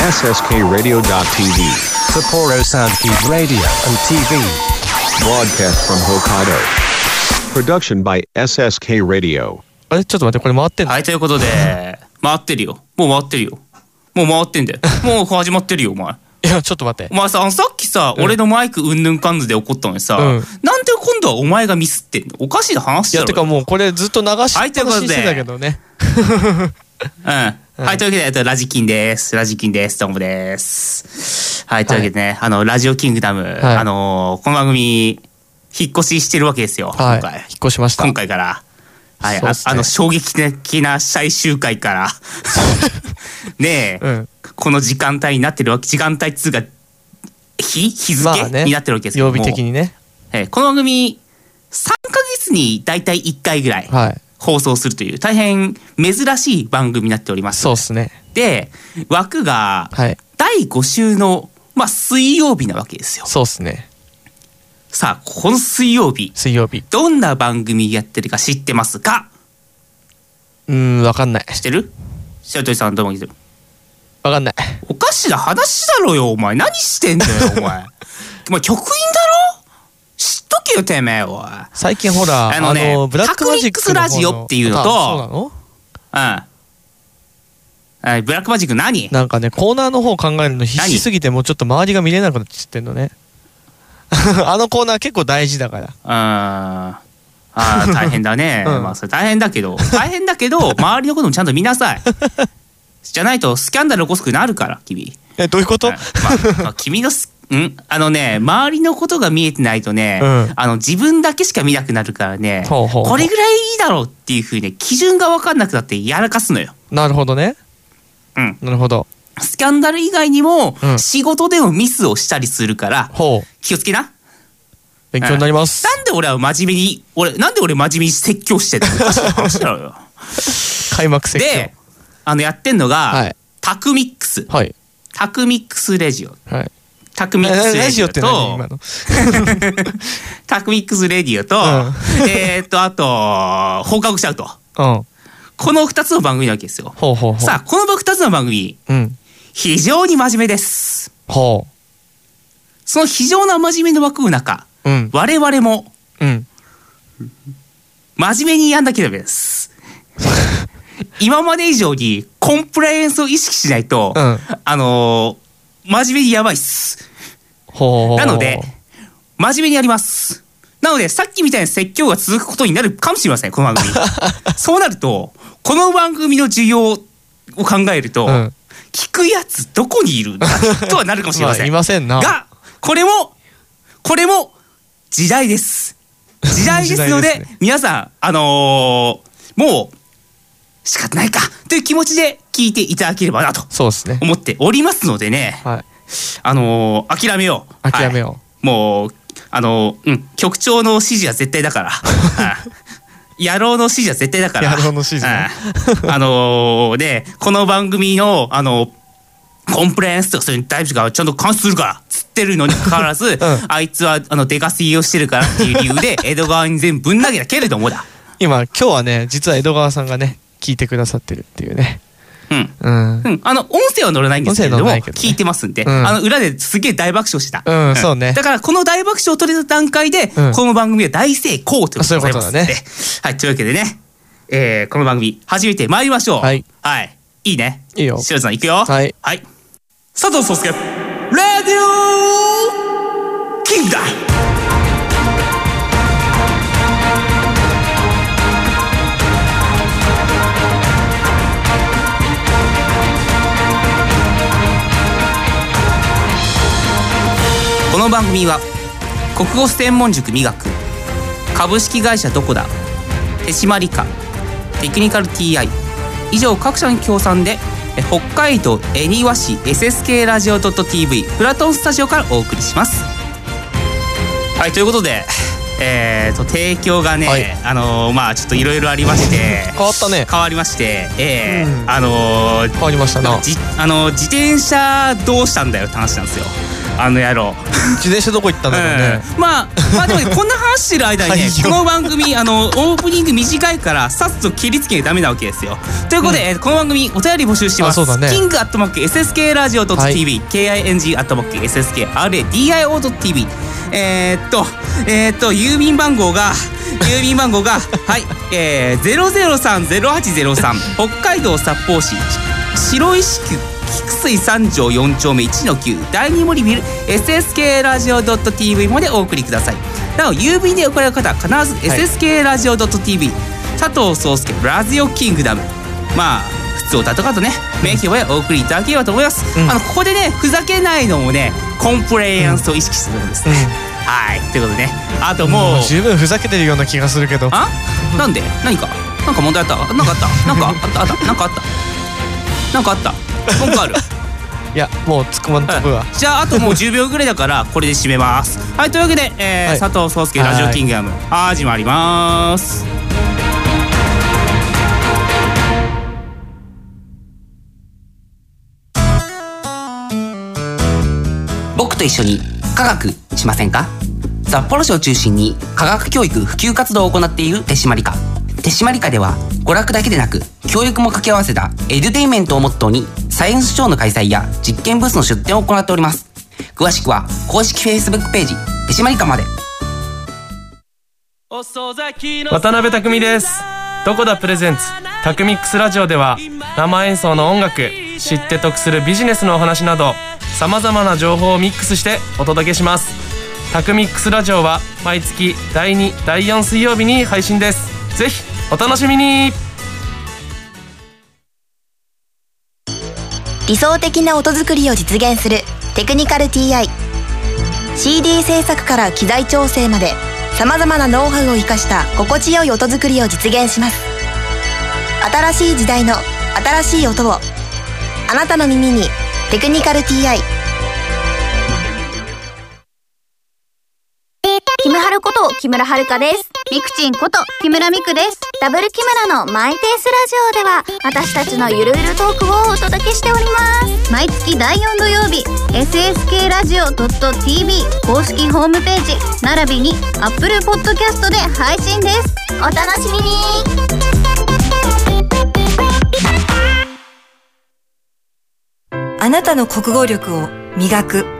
SSKRadio.tv. Sapporo Soundkeep Radio and TV. Broadcast from Hokkaido. Production by SSK Radio. あれ？ちょっと待ってこれ回ってんの、はいということで。回ってるよ。もう回ってるよ。もう回ってんだよ。もう始まってるよお前。いやちょっと待って。お前さあのさっきさ、俺のマイクうんぬんかんずで怒ったのにさ、うん。なんで今度はお前がミスってんの？おかしいな話だろ。いやてかもうこれずっと流しっぱなしはいということでしてたけどねうん。はい、というわけで、えっと、ラジキンです。ラジキンです。どうもです。はい、というわけでね、あの、ラジオキングダム、はい。あのーこの番組、引っ越ししてるわけですよ、はい。今回。引っ越しました。今回から。はい、ね。あの、衝撃的な最終回から、ねえ、うん。この時間帯になってるわけ、時間帯っつうか、日日付、まあね。になってるわけですけど曜も日的にね。えーこの番組、3ヶ月に大体1回ぐらい。はい放送するという、大変珍しい番組になっております。そうっすね。で枠がはい。第5週の、まあ、水曜日なわけですよ。そうっすね。さあこの水曜日水曜日。どんな番組やってるか知ってますか？うーんわかんない。知ってる？白鳥さんどうも聞いてるわかんない。おかしな話だろよお前。何してんだよお前。お前局員だとけよてめえおい。最近ほらあのねブラックマジックラジオっていうのとうなの？うん。はいブラックマジック何？なんかねコーナーの方考えるの必死すぎてもうちょっと周りが見れなくなっちゃってんのね。あのコーナー結構大事だから。あーあー 大変だね、うん。まあそれ大変だけど大変だけど周りのこともちゃんと見なさい。じゃないとスキャンダル起こすくなるから君。えどういうこと？まあ、まあ君のすん？あのね周りのことが見えてないとね、うん。あの自分だけしか見なくなるからねこれぐらいいいだろうっていうふうにね基準が分かんなくなってやらかすのよ。なるほどね。うん、なるほど。スキャンダル以外にも、うん。仕事でもミスをしたりするから気をつけな。勉強になります。なんで俺は真面目に俺なんで俺真面目に説教してんの？話だろうよ。開幕説教。であのやってんのが、はい。タクミックス。はい。タクミックスレジオ。はいタクミックスラレジオジオとタクミックスレディオと、うん。えーっとあと放課後シャウトうん。この2つの番組なわけですよ。ほうほうほう。さあこの2つの番組うん。非常に真面目です。ほその非常な真面目の枠の中ううん。我々もうん。真面目にやんなきゃダメです。今まで以上にコンプライアンスを意識しないと、うん。あのー真面目にやばいっすなので真面目にやります。なのでさっきみたいな説教が続くことになるかもしれませんこの番組。そうなるとこの番組の需要を考えると、うん。聞くやつどこにいるんだとはなるかもしれません、まあいませんな。がこれもこれも時代です。時代ですのでね。皆さんあのーもう仕方ないかという気持ちで聞いていただければなとそうですね。思っておりますのでね。はいあのー諦めよう。諦めよう。はい。もうあのーうん局長の指示は絶対だから。はい。野郎の指示は絶対だから。野郎の指示ね。はい。あのーでこの番組のあのコンプライアンスとかそういう大事がちゃんと監視するからっつってるのにかかわらず、ん。あいつはあの出稼ぎをしてるからっていう理由で 江戸川に全部ぶん投げたけれどもだ。今今日はね実は江戸川さんがね聞いてくださってるっていうねうん。うん。うん、あの音声は乗らないんですけれども聞いてますんで、うん。あの裏ですげえ大爆笑してた、うんそうね。だからこの大爆笑を取れた段階で、うん。この番組は大成功ということで。ございますのではいというわけでね、えーこの番組始めてまいりましょう。はい、はい、いいね。いいよ。白田さんいくよ。はい。はい、佐藤壮介レディオキングダムの番組は国語専門塾美学株式会社どこだ手締まり課テクニカル TI 以上各社の協賛でえ北海道恵庭市 SSK ラジオ .tv プラトンスタジオからお送りします。はいということでえー、と提供がね、はい。あのーまあちょっといろいろありまして 変わったね。変わりましてえーうん。あのー変わりましたな。じあの自転車どうしたんだよって話なんですよ。あの野郎。自転車どこ行ったんだろうね。うんまあまあでもねこんな話してる間にね この番組あのオープニング短いからさっと切りつけないとダメなわけですよ。ということで、えーこの番組お便り募集してます。ね。キングアットマーク SSK ラジオ .tv、KING アットマーク SSKRADIO.tv えー、っとえー、っと郵便番号が 郵便番号がはいえー、0030803北海道札幌市白石区菊水三条4丁目1の9第2森ビル SSK ラジオ .tv までお送りください。なお郵便で送られる方は必ず SSK ラジオ .tv、佐藤壮介ラジオキングダム。まあ普通歌とかとね名義でお送りいただければと思います、うん。あのここでねふざけないのもねコンプレイアンスを意識するんです。ね、はい。ということでね。あともう、もう十分ふざけてるような気がするけど。あ？なんで？何か？なんか問題あった？なんかあった？なんかあった？あった？なんかあった？なんかあった？文句ある？いやもう突っ込まんとくわじゃああともう10秒ぐらいだからこれで締めます。はい。というわけで、えーはい。佐藤壮介ラジオキングダム始まります。僕と一緒に科学しませんか？札幌市を中心に科学教育普及活動を行っている手締まり課。手締まり課では娯楽だけでなく教育も掛け合わせたエデュテインメントをモットーにサイエンスショーの開催や実験ブースの出展を行っております。詳しくは公式 Facebook ページ手締まり課まで。渡辺匠です。どこだプレゼンツタクミックスラジオでは生演奏の音楽知って得するビジネスのお話などさまざまな情報をミックスしてお届けします。タクミックスラジオは毎月第2第4水曜日に配信です。ぜひお楽しみに。理想的な音作りを実現するテクニカル TI CD 制作から機材調整までさまざまなノウハウを生かした心地よい音作りを実現します。新しい時代の新しい音をあなたの耳に「テクニカル TI」キムハルこと木村遥です。ミクチンこと木村ミクです。ダブル木村のマイペースラジオでは私たちのゆるゆるトークをお届けしております。毎月第4土曜日、SSK ラジオ .tv 公式ホームページ並びに Apple Podcast で配信です。お楽しみにあなたの国語力を磨く。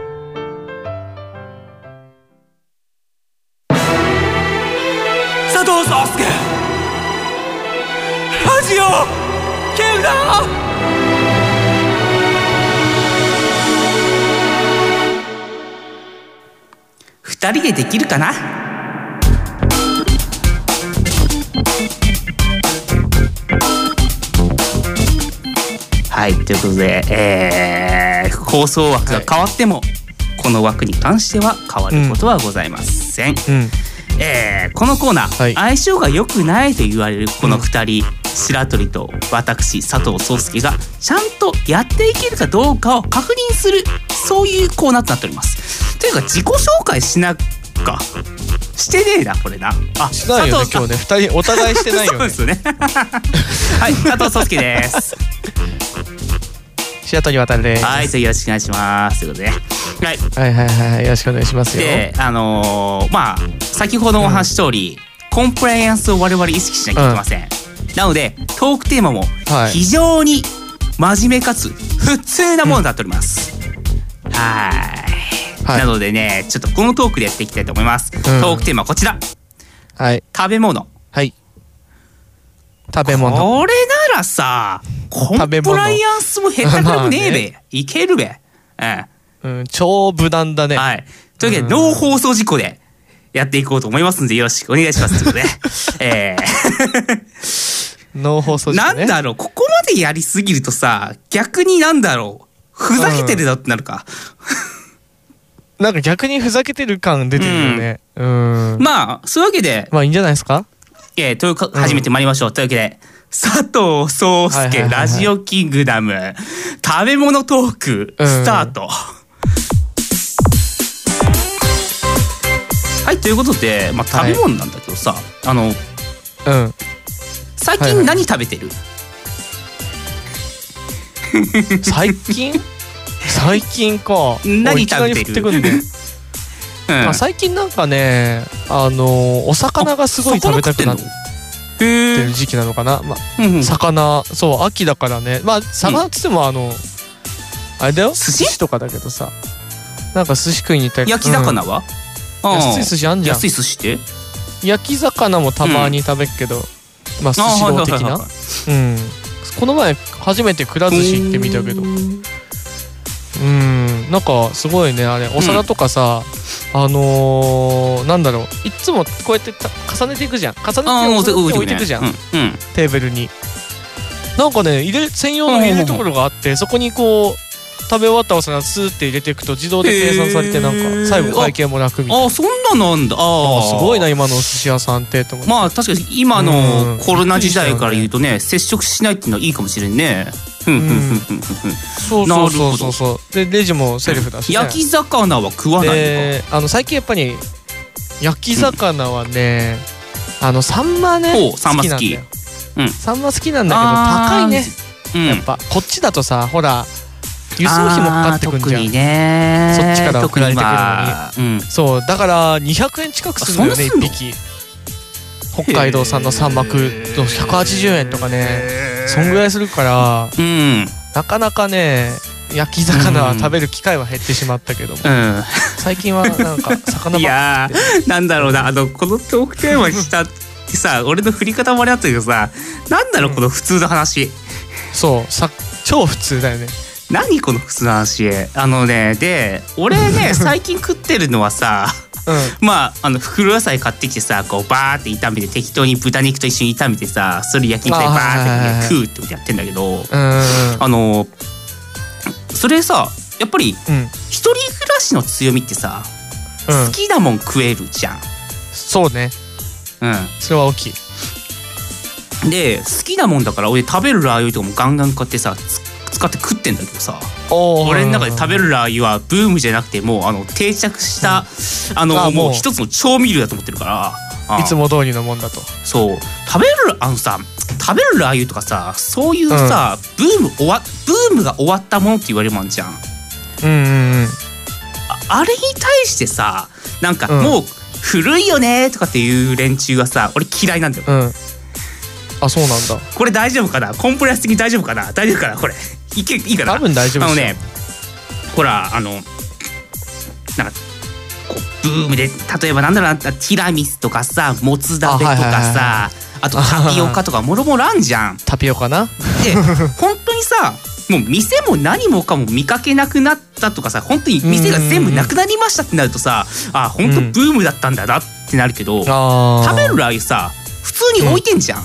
二人でできるかな？はいということで、えー放送枠が変わっても、この枠に関しては変わることはございません、うん。えーこのコーナー、はい。相性が良くないと言われるこの2人、白鳥と私佐藤壮介がちゃんとやっていけるかどうかを確認するそういうコーナーとなっておりますというか自己紹介しなかしてねえなこれな。あしないよね今日ね。二人お互いしてないよね。そうですよね。はい佐藤壮介です。白鳥渡です。はいじゃあよろしくお願いします。ということではい。はいはいはい。よろしくお願いしますよ。であのーまあ先ほどお話し通り、コンプライアンスを我々意識しなきゃいけません、なのでトークテーマもはい。非常に真面目かつ普通なものになっております、はいはい。なのでねちょっとこのトークでやっていきたいと思います、トークテーマはこちら。はい。食べ物。はい。食べ物。これならさコンプライアンスもへったくれもねえべ、まいけるべ。うんうん超無難だね。はい。というわけで、ノー放送事故でやっていこうと思いますんで、よろしくお願いします。ということで、えノー放送ー、事故ね。なんだろう、ここまでやりすぎるとさ、逆になんだろう、ふざけてるだってなるか。なんか逆にふざけてる感出てるよね。うん。まあ、そういうわけで、まあいいんじゃないですか？えー、というか、始めてまいりましょう。というわけで、佐藤壮介、ラジオキングダム、食べ物トーク、スタート。はい、ということで、まあ、食べ物なんだけどさ、あの、うん。最近何食べてる、最近？最近か。何食べてる？うん。あ最近なんかねあのーお魚がすごい食べたくなってへる時期なのかな、まうんうん。あ、魚そう秋だからね。まあ魚っつってもあのあれだよ。寿司？とかだけどさ。なんか寿司食いに行ったり。焼き魚は、ああ。安い寿司あんじゃん。安い寿司って？焼き魚もたまに食べっけど、まあ寿あ司道的な。はいはいうん。この前初めてくら寿司行ってみたけどうんなんかすごいねあれ。お皿とかさ、あのー、なんだろう。いっつもこうやってた重ねていくじゃん。重ねて置いていねくじゃん、うんうん。テーブルに。なんかね入れ専用の入れるところがあってそこにこう食べ終わったお皿スーって入れていくと自動で計算されてなんか最後会計も楽みたいな。あそんななんだ。ああすごいな今のお寿司屋さんってと思って。まあ確かに今うん。のコロナ時代から言うとね接触しないっていうのはいいかもしれんね。ふんそうなるほどそうそうそうそう。でレジもセルフだし、ね、焼き魚は食わないのあの最近やっぱり焼き魚はね、あのサンマねおうサンマ好き。なんだん。サンマ好きなんだけど高いね、うん。やっぱこっちだとさほら輸送費もかかってくんじゃん。ね。そっちから送られてくるのに特に今そうだから200円近くするのよねあそんな1匹。北海道産のサンマ食うと180円とかね。そんぐらいするからうん。うんなかなかね焼き魚は食べる機会は減ってしまったけども、うん。最近はなんか魚ばっかいやーなんだろうな。あのこのトークテーマにしたってさ俺の振り方もあれだったけどさなんだろうこの普通の話、そうさ超普通だよね何この普通の話あのねで俺ね 最近食ってるのはさうん。まああの袋野菜買ってきてさこうバーって炒めて適当に豚肉と一緒に炒めてさそれ焼肉でバーって食うってことやってんだけどあのそれさやっぱりうん。一人暮らしの強みってさ、うん。好きなもん食えるじゃん。そうね。うそれは大きい。ん、で好きなもんだから俺食べるラー油とかもガンガン買ってさつ使って食ってんだけどさ俺の中で食べるラー油はブームじゃなくてもうあの定着した、あのあもう。もう一つの調味料だと思ってるからあいつも通りのもんだと。そう。食べるあのさ食べるラー油とかさそういうさ、ブーム終わブームが終わったものって言われるもんじゃん。うんうんうん。ああれに対してさなんかうん。もう古いよねとかっていう連中はさ俺嫌いなんだよ。うん。あそうなんだ。これ大丈夫かな？コンプライアンス的に大丈夫かな？大丈夫かな？これいけいいかな。多分大丈夫あのねほらあのなんかこうブームで例えばなんだろうなティラミスとかさもつ鍋とかさあとタピオカとかもろもろあんじゃん。タピオカな？で本当にさもう店も何もかも見かけなくなったとかさ本当に店が全部なくなりましたってなるとさあ本当ブームだったんだなってなるけど、あー。食べるラー油さ普通に置いてんじゃん、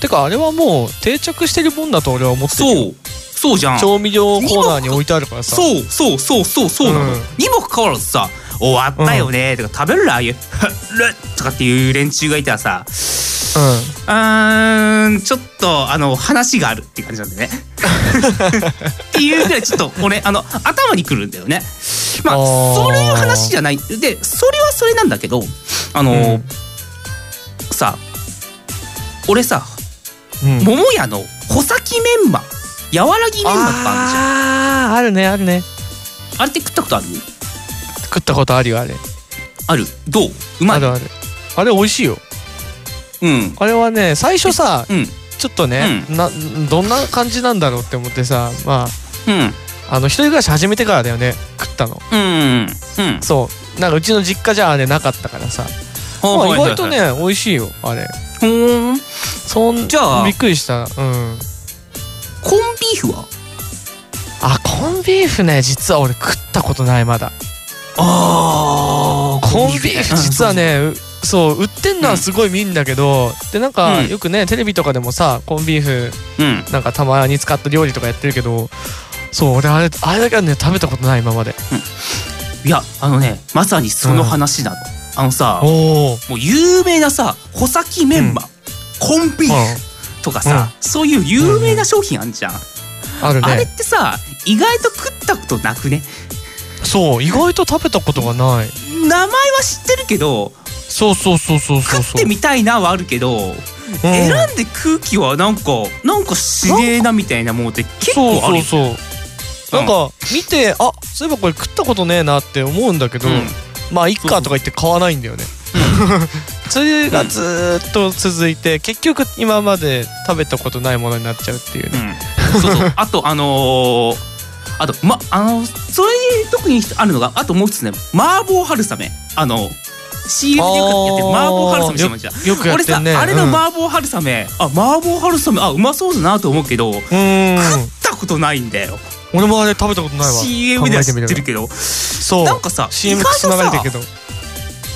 てかあれはもう定着してるもんだと俺は思ってるよ。そうそうじゃん。調味料コーナーに置いてあるからさ。そうそうそうそうそうなの、うん。にもかかわらずさ「終わったよね」とか「食べるラー油ルッ」とかっていう連中がいたらさうーんちょっとあの話があるっていう感じなんでね。っていうぐらいちょっと俺あの頭にくるんだよね。まあそういう話じゃない。でそれはそれなんだけどあの、うん。さ俺さうんうん。桃屋の穂先メンマ柔らぎメンマとかあるじゃん。あーあるねあるね。あれって食ったことある？食ったことあるよあれ。ある？どう？うまい？あるある。あれ美味しいよ。うん。あれはね最初さうん。ちょっとね、などんな感じなんだろうって思ってさまあうん。あの一人暮らし始めてからだよね食ったの。うんうんそう。なんかうちの実家じゃあれなかったからさ、まあ、意外とね美味しいよあれ。ほーん。そんじゃあびっくりした。うんビーフは？あコンビーフね実は俺食ったことないまだ。あコンビーフ実はねうそう売ってんのはすごい見んだけど、でなんかうん。よくねテレビとかでもさコンビーフうん。なんかたまに使った料理とかやってるけどそう俺あれあれだけはね食べたことない今まで。いやあのねまさにその話なの、あのさもう有名なさ穂先メンマ、コンビーフとかさ、そういう有名な商品あんじゃん、あるあれっねてさ意外と食ったことなくね？そう意外と食べたことがない。名前は知ってるけどそうそうそうそうそう。食ってみたいなはあるけど、選んで空気はなんかなんかしれえなみたいなものって結構あるよそうそうそう。なんか見てあそういえばこれ食ったことねえなって思うんだけど、うん。まあいっかとか言って買わないんだよね。それがずーっと続いて結局今まで食べたことないものになっちゃうっていうね、そうそう。あとあのーあとまあのそれで特にあるのがあともう一つね麻婆春雨。あの CM でよくやってる麻婆春雨してました。よよくやってんね。俺さあれのうん麻婆春雨、あ麻婆春雨。あうまそうだなと思うけど食っうんたことないんだよ。俺もあれ食べたことないわ。CM では知ってるけど。そう。なんかさ CM つながれてるけど。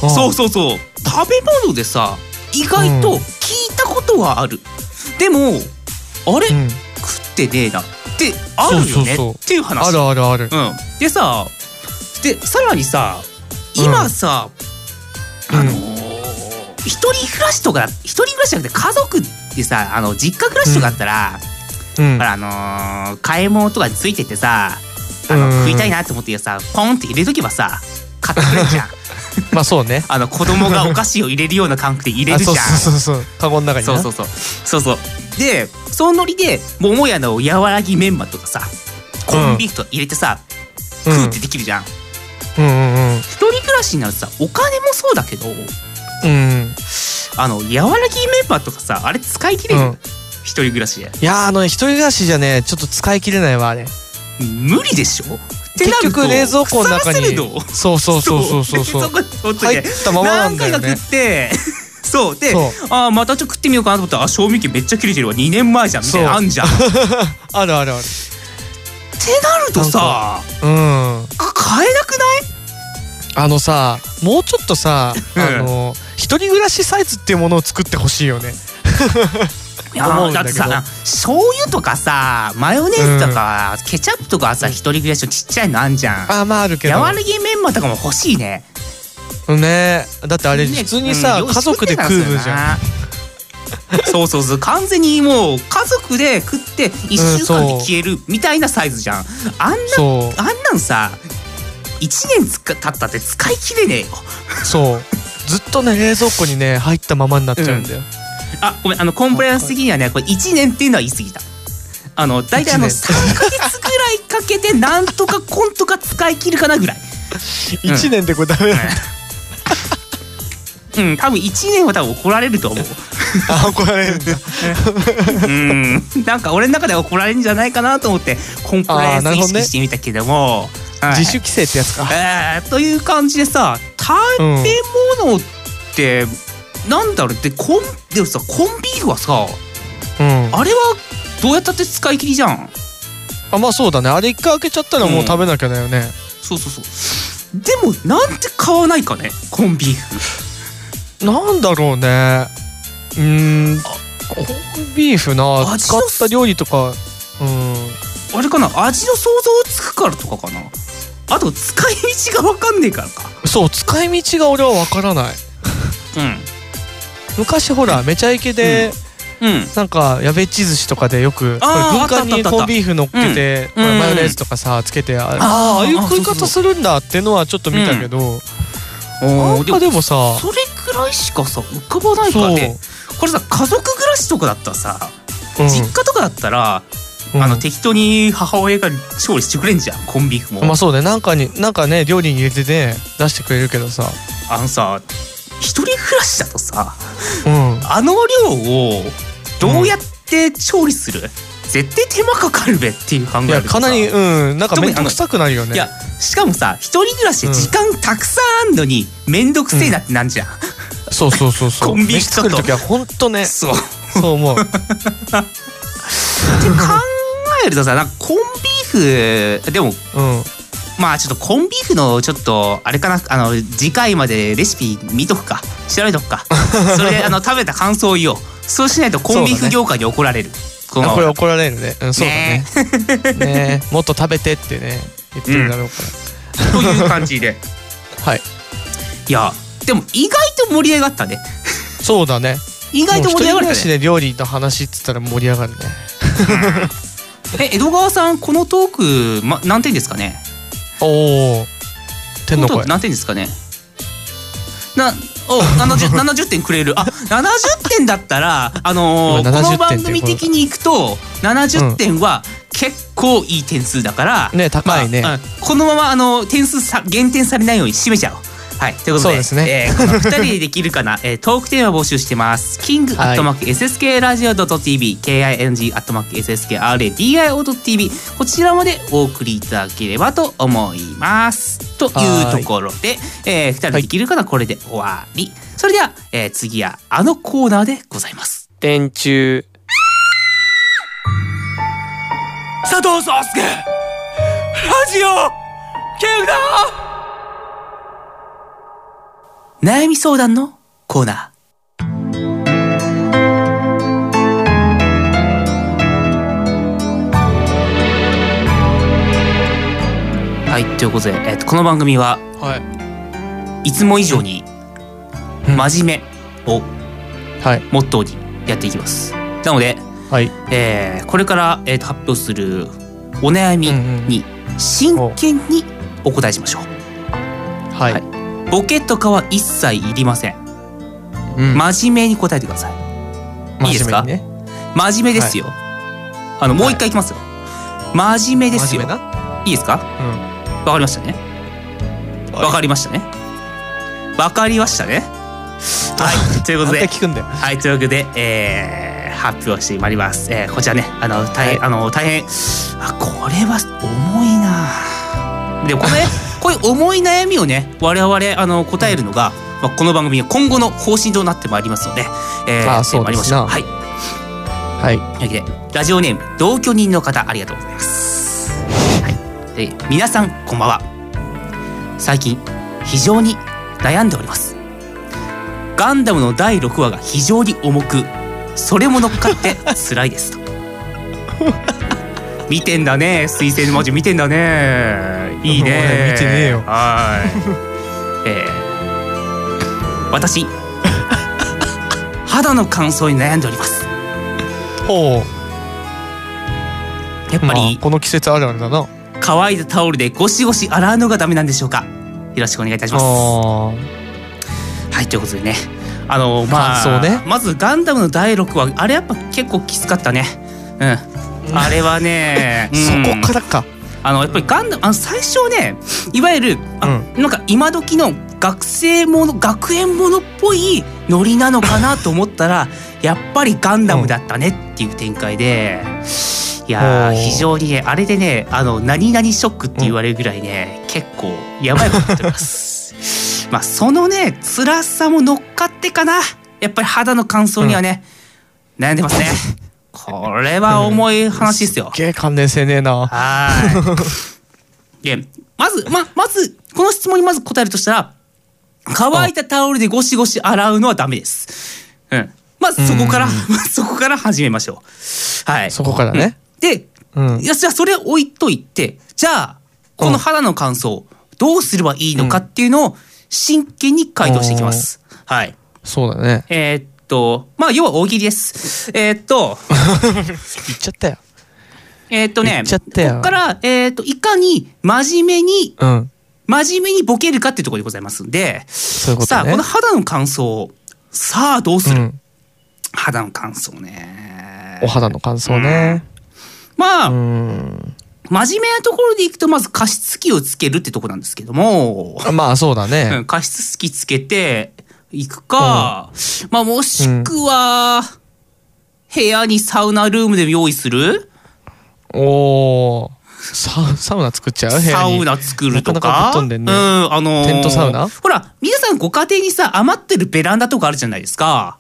そうそうそう。食べ物でさ意外と聞いたことはある、でもあれ、うん。食ってねえなってあるよねっていう話。あるあるある。うん、でさでさらにさ今さ、うんあのー一人暮らしとか一人暮らしじゃなくて家族でさあの実家暮らしとかだったら、うん。あのー買い物とかについててさあの、うん。食いたいなって思ってさポンって入れとけばさ買ってくれるじゃん。まあそうね。あの子供がお菓子を入れるような感覚で入れるじゃん。あそうそうそうそう。カゴの中にな。そうそうそう。そうそうでそのノリで桃屋の柔らぎメンマとかさコンビーフとか入れてさ、うん。食うってできるじゃん。うんうん一人暮らしになるとさお金もそうだけどうん。うんあの柔らぎメンマとかさあれ使い切れる、うん。一人暮らしで。いやーあのね一人暮らしじゃねちょっと使い切れないわあれ。無理でしょ？ってな結ると局冷蔵庫の中に。そうそうそうそうそうそう。入ったままなんだよね。何回か食ってそう。であーまたちょっと食ってみようかなと思ったらあ賞味期限めっちゃ切れてるわ。2年前じゃんみたいなのあんじゃん。ってあるある。あるなるとさうん。買えなくない？あのさもうちょっとさうん。あの一人暮らしサイズっていうものを作ってほしいよね。いやだってさ醤油とかさマヨネーズとか、ケチャップとかさ一人暮らしのちっちゃいのあんじゃん。あまああるけど。柔らぎメンマとかも欲しいねね。だってあれね普通にさうん家族で食うじゃん。ん そうそうそう。完全にもう家族で食って1週間で消えるみたいなサイズじゃん。あんなあんなんさ1年つか経ったって使い切れねえよ。そう。ずっとね冷蔵庫にね入ったままになっちゃうんだよ。あごめんあのコンプライアンス的にはねこれ1年っていうのは言い過ぎた。あの大体あの一3ヶ月ぐらいかけてなんとかコンとか使い切るかなぐらい。一年でこれダメだうん多分1年は多分怒られると思う。あ怒られるんだ。うん。なんか俺の中では怒られるんじゃないかなと思ってコンプライアンス意識してみたけども。はい。自主規制ってやつか。えーという感じでさ食べ物って、なんだろう。ってコンでもさコンビーフはさうん。あれはどうやったって使い切りじゃん。あまあそうだね。あれ一回開けちゃったらもう食べなきゃだよね。そうそうそう。でもなんて買わないかねコンビーフなんだろうね。うーん。コンビーフな。味の使った料理とか。うん。あれかな？味の想像つくからとかかな？あと使い道が分かんねえからか。そう使い道が俺は分からない。うん。昔ほらめちゃイケで、うん。なんかやべっち寿司とかでよくこれ軍艦にあったあったあったコンビーフ乗っけて、うん。これマヨネーズとかさつけてああーあーああいう食い方するんだってのはちょっと見たけど、おあーんまでもさそれくらいしかさ浮かばないからね。これさ家族暮らしとかだったらさ、うん。実家とかだったら、うん。あの適当に母親が調理してくれんじゃん。コンビーフも、まあそうね。なんかになんかね料理に入れてね出してくれるけどさ。あのさ一人暮らしだとさうん。あの量をどうやって調理する、絶対手間かかるべっていう考えいやかなりうんなんか面倒くさくなるよね。いやしかもさ一人暮らしで時間たくさんあんのに面倒くせえなってなんじゃん、そうそうそうそう。コンビーフ飯作る時はほんとねそう。そう思う。って考えるとさなんかコンビーフでもうん。まあちょっとコンビーフのちょっとあれかなあの次回までレシピ見とくか。調べとくか。それであの食べた感想を言おう。そうしないとコンビーフ業界に怒られるこのあこれ怒られるね。うんそうだね。ねもっと食べてってね言ってるだろうか という感じで。ら はい。いやでも意外と盛り上がったね。そうだね。意外と盛り上がるね。で料理の話っつったら盛り上がるね。え江戸川さんこのトーク、ま、何点ですかね？おお天の声。何点ですかね？なお 70, 70点くれる。あ70点だったらあのー今70この番組的にいくと70点は結構いい点数だから、ね高いね。まあうん。このままあの点数さ減点されないように締めちゃおう。はい、ということでそうですね。えーこの2人でできるかな、えートークテーマ募集してます。king アットマーク SSK ラジオ .tv、king アットマーク SSK RADIO.tv こちらまでお送りいただければと思います。というところで、えー、2人でできるかな、これで終わり。それでは、えー次はあのコーナーでございます。電柱。佐藤壮介。ラジオケウダ悩み相談のコーナー。はいということで、えっとこの番組ははい。いつも以上にうん。真面目をはい。モットーにやっていきます。なので、はい。えーこれから、えーと発表するお悩みに真剣にお答えしましょう、はい、はいボケとかは一切いりません。うん。真面目に答えてください。いいですか？真面目にね真面目ですよ、あのもう一回いきますよ、真面目ですよ。いいですか？わかりましたね。わかりましたね。わかりましたね。はい ということで。はいというわけで、えー発表してまいります、えーこちらねあの大変、あの大変。あこれは重いな。でこれ こういう重い悩みをね我々あの答えるのが、まあ、この番組の今後の方針となってまいりますので、えー、あやってまいりましょう。そうはい。はい。というわけでラジオネーム同居人の方ありがとうございます、はい、で皆さんこんばんは。最近非常に悩んでおります。ガンダムの第6話が非常に重くそれも乗っかって 辛いですと。見てんだね。水星の魔女見てんだねいいね。俺見てねえよ。はい。えー、私肌の乾燥に悩んでおります。ほやっぱりうまあこの季節あるあるだな。乾いたタオルでゴシゴシ洗うのがダメなんでしょうか。よろしくお願いいたします。あはいということでね。あのまあね。まずガンダムの第6話あれやっぱ結構きつかったね。うん。あれはね、ーうん。そこからかあのやっぱりガンダムあの最初ねいわゆるあ、なんか今時の学生もの学園ものっぽいノリなのかなと思ったら やっぱりガンダムだったねっていう展開で、いや非常にねあれでねあの何々ショックって言われるぐらいね、結構やばいことになってます。まあそのね辛さも乗っかってかな。やっぱり肌の乾燥にはね、悩んでますね。これは重い話ですよ。すげえ関連性ねえなはい。で、まず、ま、まず、この質問にまず答えるとしたら、乾いたタオルでゴシゴシ洗うのはダメです。うん。まずそこから、まずそこから始めましょう。はい。そこからねうん。で、うんいや、じゃあそれ置いといて、じゃあ、この肌の乾燥、どうすればいいのかっていうのを真剣に回答していきます。はい。そうだねえーっと、まあ、要は大喜利です。えーっと、言っちゃったよ。えーっとね、言っちゃったよ。ここから、えーっと、いかに真面目にうん。真面目にボケるかっていうところでございますんで、そういうね。さあこの肌の乾燥さあどうする、うん。肌の乾燥ね。お肌の乾燥ね。まあ、うん。真面目なところでいくとまず加湿器をつけるってとこなんですけども、まあそうだうねん加湿器つけていくか、まあもしくは、部屋にサウナルームで用意する？おー。ササウナ作っちゃう？部屋に。サウナ作るとか？なかなかんでんね。うんあのーテントサウナ？ほら皆さんご家庭にさ余ってるベランダとかあるじゃないですか。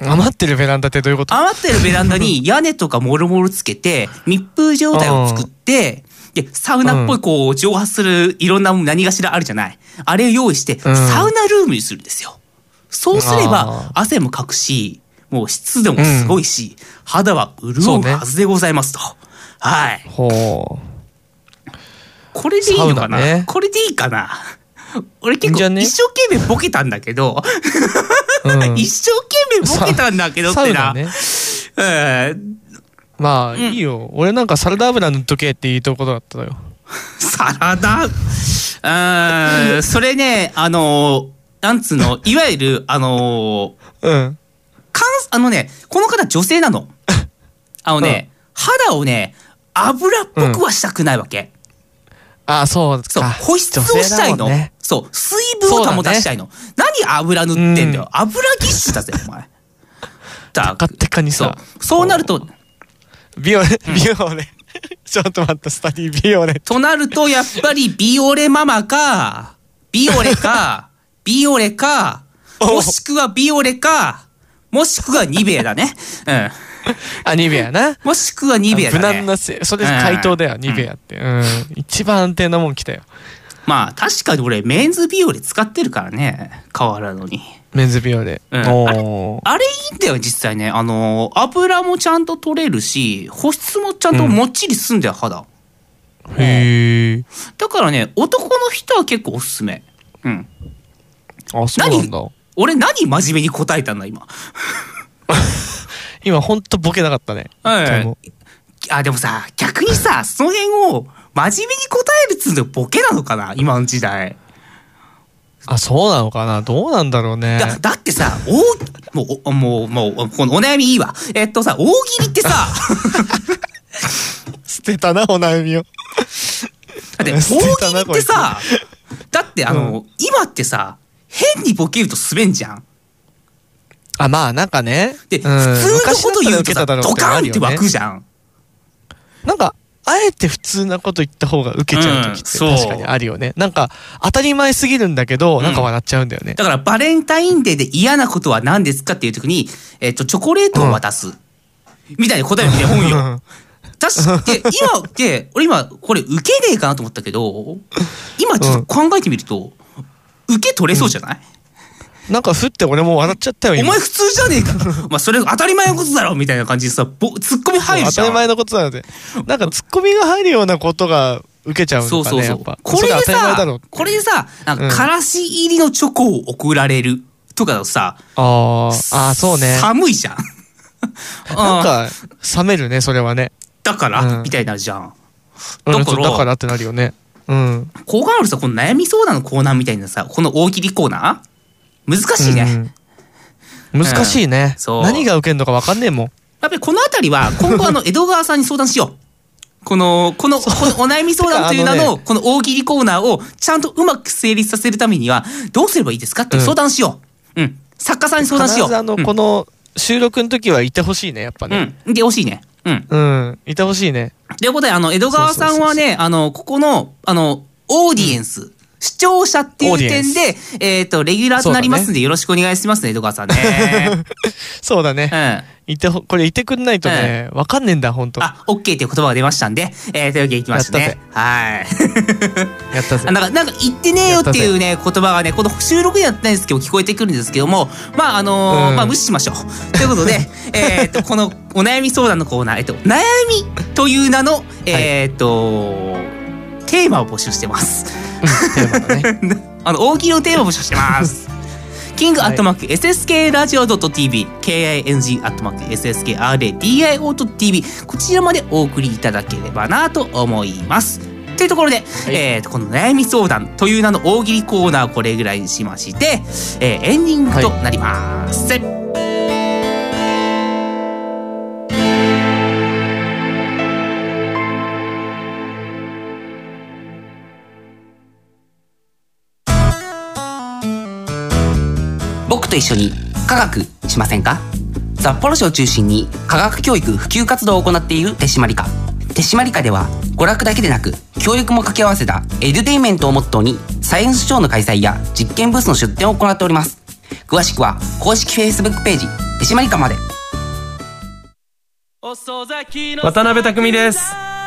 余ってるベランダってどういうこと？余ってるベランダに 屋根とかもろもろつけて密封状態を作ってでサウナっぽいこう蒸発するいろんな何かしらあるじゃない。あれを用意してサウナルームにするんですよそうすれば汗もかくしもう湿度もすごいし、肌は潤うはずでございますと、はい。ほこれでいいのかな、ね。これでいいかな？俺結構一生懸命ボケたんだけど。うん。一生懸命ボケたんだけどってな。サウナね。うん。まあいいよ。俺なんかサラダ油塗っとけっていいところだったのよ。サラダ？うーん、それね、あのー、なんつうの、いわゆる、あのー、うんかん、あのね、この方女性なの。あのね、肌をね、油っぽくはしたくないわけ。あそうそう、か保湿をしたいの。ねそう、水分を保たしたいの。何油塗ってんだよ。油ぎっしゅだぜ、お前。だテカテカにそうさ。そうなると、ビオレビオレ ちょっと待ったスタディビオレとなると、やっぱりビオレママか、ビオレか、ビオレか、もしくはビオレか、もしくはニベアだね。うん。あニベアなもしくはニベアだね。無難なせそれ回答だよニベアってうん一番安定なもん来たよまあ、確かに俺、メンズビオレ使ってるからね。変わらぬに。メンズビオレうんおーあれいいんだよ、実際ね。あの、油もちゃんと取れるし、保湿もちゃんともっちりすんだよ、肌。へえだからね、男の人は結構おすすめ。うん。あそうなんだ。俺何真面目に答えたんだ、今？今ほんとボケなかったね。はい。あ、でもさ、逆にさ、その辺を真面目に答えるっつうのボケなのかな？今の時代。あそうなのかな？どうなんだろうね。だだってさ、大、もう、おもう、もう、このお悩みいいわ。えっとさ、大喜利ってさ、捨てたなお悩みを。だって大喜利ってさ、だってあの、今ってさ、変にボケると滑んじゃん。あまあなんかね。で、うん。普通のこと言うとさ、ドカンって湧くじゃん。なんかあえて普通なこと言った方が受けちゃう時って確かにあるよね、なんか当たり前すぎるんだけど、なんか笑っちゃうんだよね。だからバレンタインデーで嫌なことは何ですかっていう時に、えっと、チョコレートを渡す。みたいな答えみたいな本よ。確かに、今って、俺今、これ受けねえかなと思ったけど、今ちょっと考えてみると、受け取れそうじゃない、なんかふって俺も笑っちゃったよ今。お前普通じゃねえか。まあそれ当たり前のことだろみたいな感じでさ、ぼツッコミ入るじゃん。当たり前のことなので。なんかツッコミが入るようなことが受けちゃうのかそうそうそう。これでさこれでさ、なんうん。か、からし入りのチョコを送られるとかだとさ、あー。あーそうね。寒いじゃん。なんか冷めるねそれはね。だから、うん。みたいになるじゃん。うんだから？だからってなるよねうんこう考えるとさ、この悩み相談のコーナーみたいなさ、この大喜利コーナー？難しいね。うん難しいね、そう何が受けるのか分かんねえもんやっぱりこのあたりは、今後あの、江戸川さんに相談しよう。この、この、このお悩み相談という名のの、この大喜利コーナーをちゃんとうまく成立させるためには、どうすればいいですか？っていう相談しよう。うん。作家さんに相談しよう。必ずあの、この収録の時はいてほしいねやっぱうねん。で、惜しいね。うん。うん、いてほしいね。ということで、あの、江戸川さんはね、あの、ここの、あの、オーディエンス、視聴者っていう点で、えっ、と、レギュラーとなりますんで、よろしくお願いしますね、江戸川さんね。そうだね、うん。いてほこれいてくんないとね、わかんねえんだ本当あ、OK っていう言葉が出ましたんで、えー、というわけでいきましたね。はい。やったぜ あなんか、なんか言ってねえよっていうね、言葉がね、この収録にはやってないんですけど、聞こえてくるんですけども、まあ、あのーうんまあ、無視しましょう。ということで、えっと、このお悩み相談のコーナー、えっと、悩みという名の、えっと、テーマを募集してます。テーマだね あの、大喜利のテーマを募集してます。キングアットマーク SSK ラジオ .tv、KING アットマーク SSKRADIO.tv、こちらまでお送りいただければなと思います。というところで、えーと、この悩み相談という名の大喜利コーナーこれぐらいにしまして、えーエンディングとなります。僕と一緒に科学しませんか？札幌市を中心に科学教育普及活動を行っている手締まり課。手締まり課では娯楽だけでなく教育も掛け合わせたエデュテインメントをモットーにサイエンスショーの開催や実験ブースの出展を行っております。詳しくは公式 Facebook ページ手締まり課まで。渡辺匠です。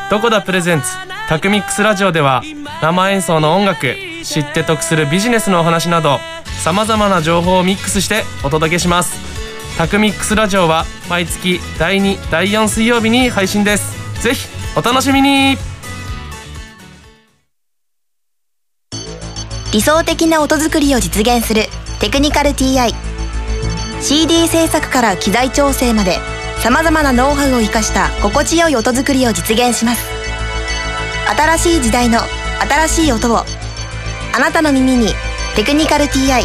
どこだプレゼンツ？タクミックスラジオでは生演奏の音楽知って得するビジネスのお話などさまざまな情報をミックスしてお届けします。タクミックスラジオは毎月第2第4水曜日に配信です。ぜひお楽しみに。理想的な音作りを実現するテクニカル TI CD 制作から機材調整まで様々なノウハウを生かした心地よい音作りを実現します。新しい時代の新しい音をあなたの耳に「テクニカル TI」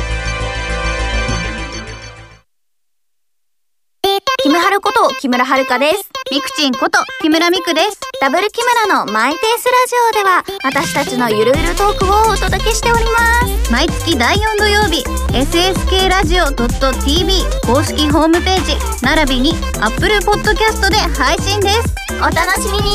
キムハルこと木村遥です。ミクチンこと木村ミクです。ダブル木村のマイペースラジオでは私たちのゆるゆるトークをお届けしております。毎月第4土曜日、SSK ラジオ .tv 公式ホームページ、並びに Apple Podcast で配信です。お楽しみに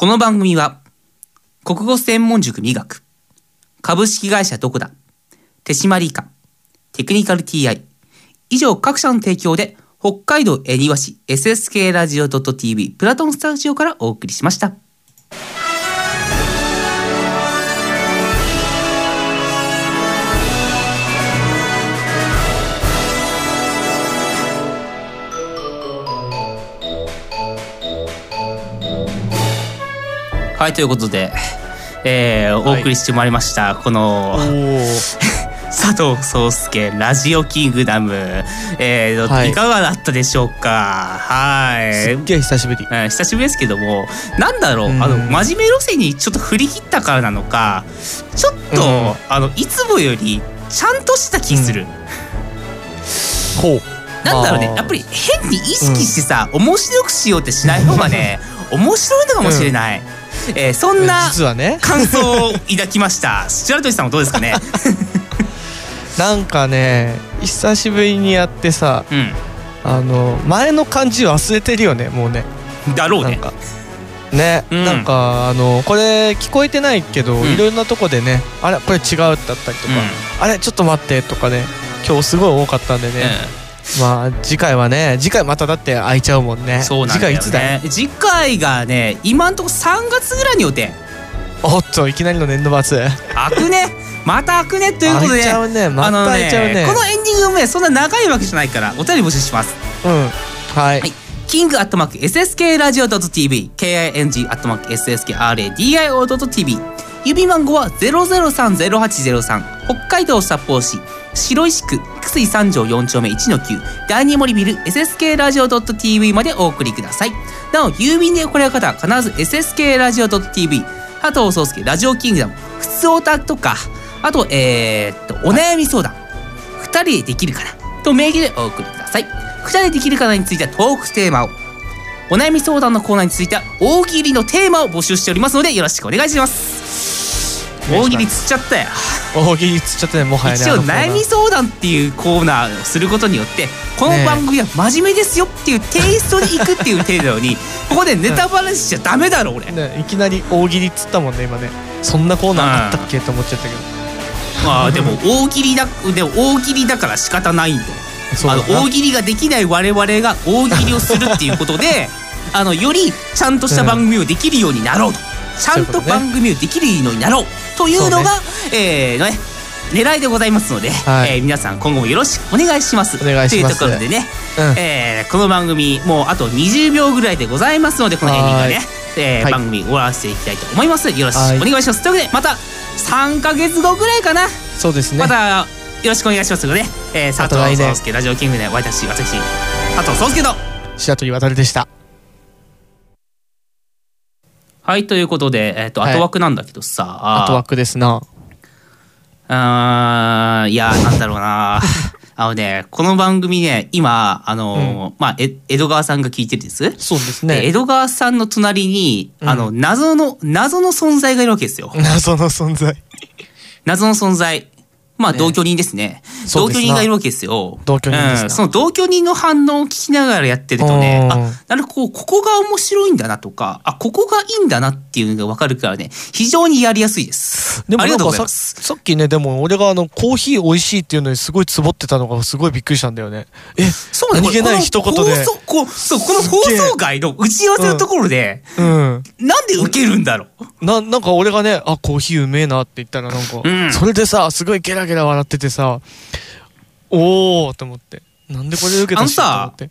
この番組は、国語専門塾美学、株式会社どこだ、手締まり以下、テクニカル TI、以上各社の提供で、北海道恵庭市 SSK ラジオ .tv プラトンスタジオからお送りしました。はい、ということで、えーお送りしてまいりました、この、佐藤壮介ラジオキングダム、えーはい。い、かがだったでしょうか？はい。すっげえ久しぶり。うん久しぶりですけどもなんだろう、うん。あの真面目路線にちょっと振り切ったからなのかちょっと、うん。あのいつもよりちゃんとした気する、ほう。なんだろうねやっぱり変に意識してさ、面白くしようってしない方がね 面白いのかもしれない、えーそんな実はね。感想を抱きました。白鳥さんはどうですかね？なんかね久しぶりにやってさうん。あの前の感じ忘れてるよねもうね。だろうね。なんか。ね、うん。なんかあのこれ聞こえてないけど、ん。いろんなとこでねあれこれ違うだったりとか、うあれちょっと待ってとかね今日すごい多かったんでね、まあ次回はね次回まただって空いちゃうもんね。そうなんだよ次回いつだ次回がね今んとこ3月ぐらいに予定。おっといきなりの年度末。開くね。また開くねということで。開いちゃうね。また開いちゃうね。このエンディングもねそんな長いわけじゃないからお便り募集します。うん。はい、はい。キングアットマーク SSK ラジオ .tv KING アットマーク SSKRADIO.tv 指番号は0030803北海道札幌市白石区楠井三条4丁目1の9第二森ビル SSK ラジオ .tv までお送りください。なお郵便で来られる方は必ず SSK ラジオ .tv 加藤壮介ラジオキングダム普通オタとかあとえー、っとお悩み相談2人でできるかなと名義でお送りください。2人でできるかなについてはトークテーマをお悩み相談のコーナーについては大喜利のテーマを募集しておりますのでよろしくお願いします。大喜利つっちゃったよ。大喜利つっちゃったねもはやね一応悩み相談っていうコーナーをすることによってこの番組は真面目ですよっていうテイストでいくっていう程度に ここでネタバラしちゃダメだろ俺。ねいきなり大喜利っつったもんね今ね。そんなコーナーあったっけと思っちゃったけど。まあでも大喜利だでも大喜利だから仕方ないんだよあの大喜利ができない我々が大喜利をするっていうことで あのよりちゃんとした番組をできるようになろうと、ちゃんと番組をできるようになろうというのがえーね狙いでございますので、はい。えー皆さん今後もよろしくお願いします。お願いします。というところでね、うん。えーこの番組もうあと20秒ぐらいでございますのでこのエンディングがね。は、えーはい。番組終わらせていきたいと思います。よろしくはいお願いします。というわけでまた3か月後ぐらいかな。そうですね。またよろしくお願いしますので、えー、佐藤壮介ラジオキングで私私佐藤壮介と。白鳥渡でしたはいということで、えー、とはい。後枠なんだけどさ、後枠ですな。あーいやーなんだろうな。あのねこの番組ね今あのーまあえ江戸川さんが聞いてるんです？そうですで江ね戸川さんの隣に、あの謎の謎の存在がいるわけですよ。謎の存在。謎の存在まあ同居人ですね。同居人がいるわけですよ。同居人ですな。うん、その同居人の反応を聞きながらやってるとね、うん。あ、なるほど、ここが面白いんだなとか、あ、ここがいいんだなっていうのが分かるからね、非常にやりやすいです。でもありがとうございます。さっきね、でも俺があの、コーヒー美味しいっていうのにすごいツボってたのがすごいびっくりしたんだよね。え、そうね、何気ない一言で。そう、この放送外の打ち合わせのところで、うん。なんで受けるんだろう？な、なんか俺がね、あ、コーヒーうめえなって言ったらなんか、うん。それでさ、すごいゲラゲラ笑っててさ、おーと思って。なんでこれで受けたしとあのさ思って。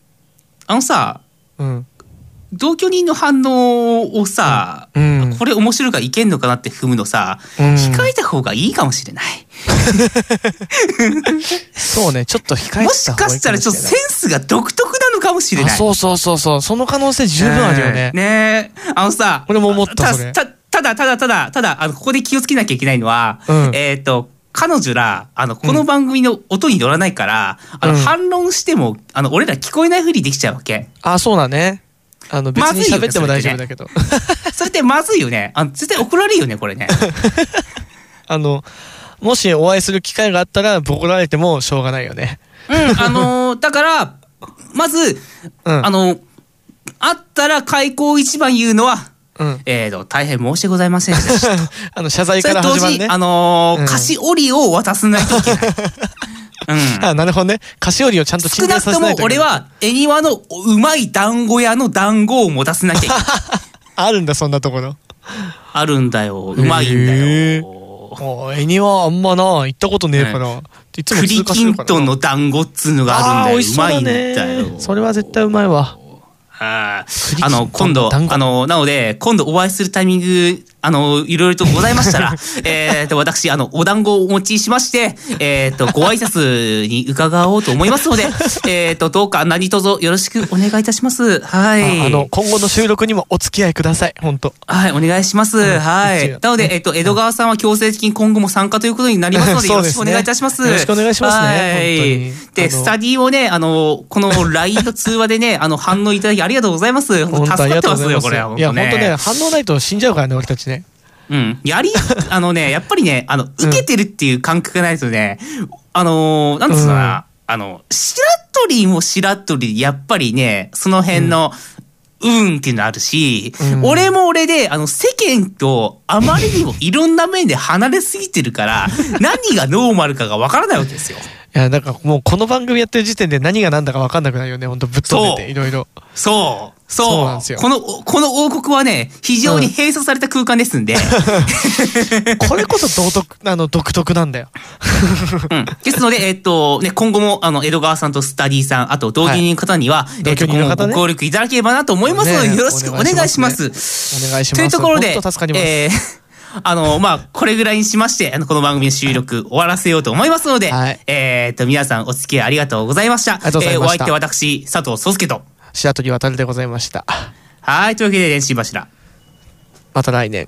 あのさ、うん。同居人の反応をさ、うん。これ面白いからいけんのかなって踏むのさ、うん控えた方がいいかもしれない。そうね、ちょっと控えもしたかしたらちょっとセンスが独特なのかもしれない。あそうそうそうそう。その可能性十分あるよね。ねあのさ、俺も思ったたただただただただあのここで気をつけなきゃいけないのは、うんえっ、と彼女らあのこの番組の音に乗らないから、あのうん反論してもあの俺ら聞こえないふりできちゃうわけ。あ、そうだね。あの、別にまずいよね喋っても大丈夫だけど。それってまずいよね。あの絶対怒られるよねこれね。あの、もしお会いする機会があったら、ボコられてもしょうがないよね。うんあのーだからまず、うんあのあったら開口一番言うのは。うん。えーと、大変申し訳ございませんでした。あの、謝罪から始まるね。同時に、あのーうん菓子折りを渡さないといけない。うん。あ、なるほどね。菓子折りをちゃんと少鎮なくとも。俺は、恵庭のうまい団子屋の団子を持たせなきゃいけない。あるんだ、そんなところ。あるんだよ。うまいんだよ。お絵にはあんまな、行ったことねえから。いつも通栗き過するからな。んとんの団子っつうのがあるんだよ。ー美味しそうだうまいんだねよ。それは絶対うまいわ。ああの、今度、あの、なので、今度お会いするタイミング、あの、いろいろとございましたら、えっと、私、あの、お団子をお持ちしまして、えっと、ご挨拶に伺おうと思いますので、えっと、どうか何卒よろしくお願いいたします。はい。ああの、今後の収録にもお付き合いください。本当はい、お願いします。はい。一応なので、えっと、江戸川さんは強制的に今後も参加ということになりますので、よろしくお願いいたします。よろしくお願いしますねはい。本当にで、スタディをね、あの、この LINE と通話でね、あの、反応いただきありがとうございます。本当助かってますよ。これは。いや、本当ね、反応ないと死んじゃうからね、俺たちね。うん。やり、あのね、やっぱりね、あの、受けてるっていう感覚がないとね、あのー、なんつうのかな、あの、しらっとりもしらっとり、やっぱりね、その辺の、うんっていうのあるし、うん俺も俺で、あの、世間とあまりにもいろんな面で離れすぎてるから、何がノーマルかがわからないわけですよ。いや、だからもうこの番組やってる時点で何が何だか分かんなくなるよね。本当ぶっ飛んでて、いろいろ。そう。そう。そうなんですよこの、この王国はね、非常に閉鎖された空間ですんで、これこそ道徳、あの、独特なんだよ。うん。ですので、えっと、ね、今後も、あの、江戸川さんとスタディさん、あと、同居人の方には、えっと、ねご協力いただければなと思いますので、ねよろしくお願いします。お願いします。というところで、本当助かります。えーあの、まあ、これぐらいにしまして、あの、この番組の収録終わらせようと思いますので、はいえっと、皆さんお付き合いありがとうございました。ありがとうございましたえーお相手私、佐藤壮介と。白鳥渡でございました。はい、というわけで、練習柱。また来年。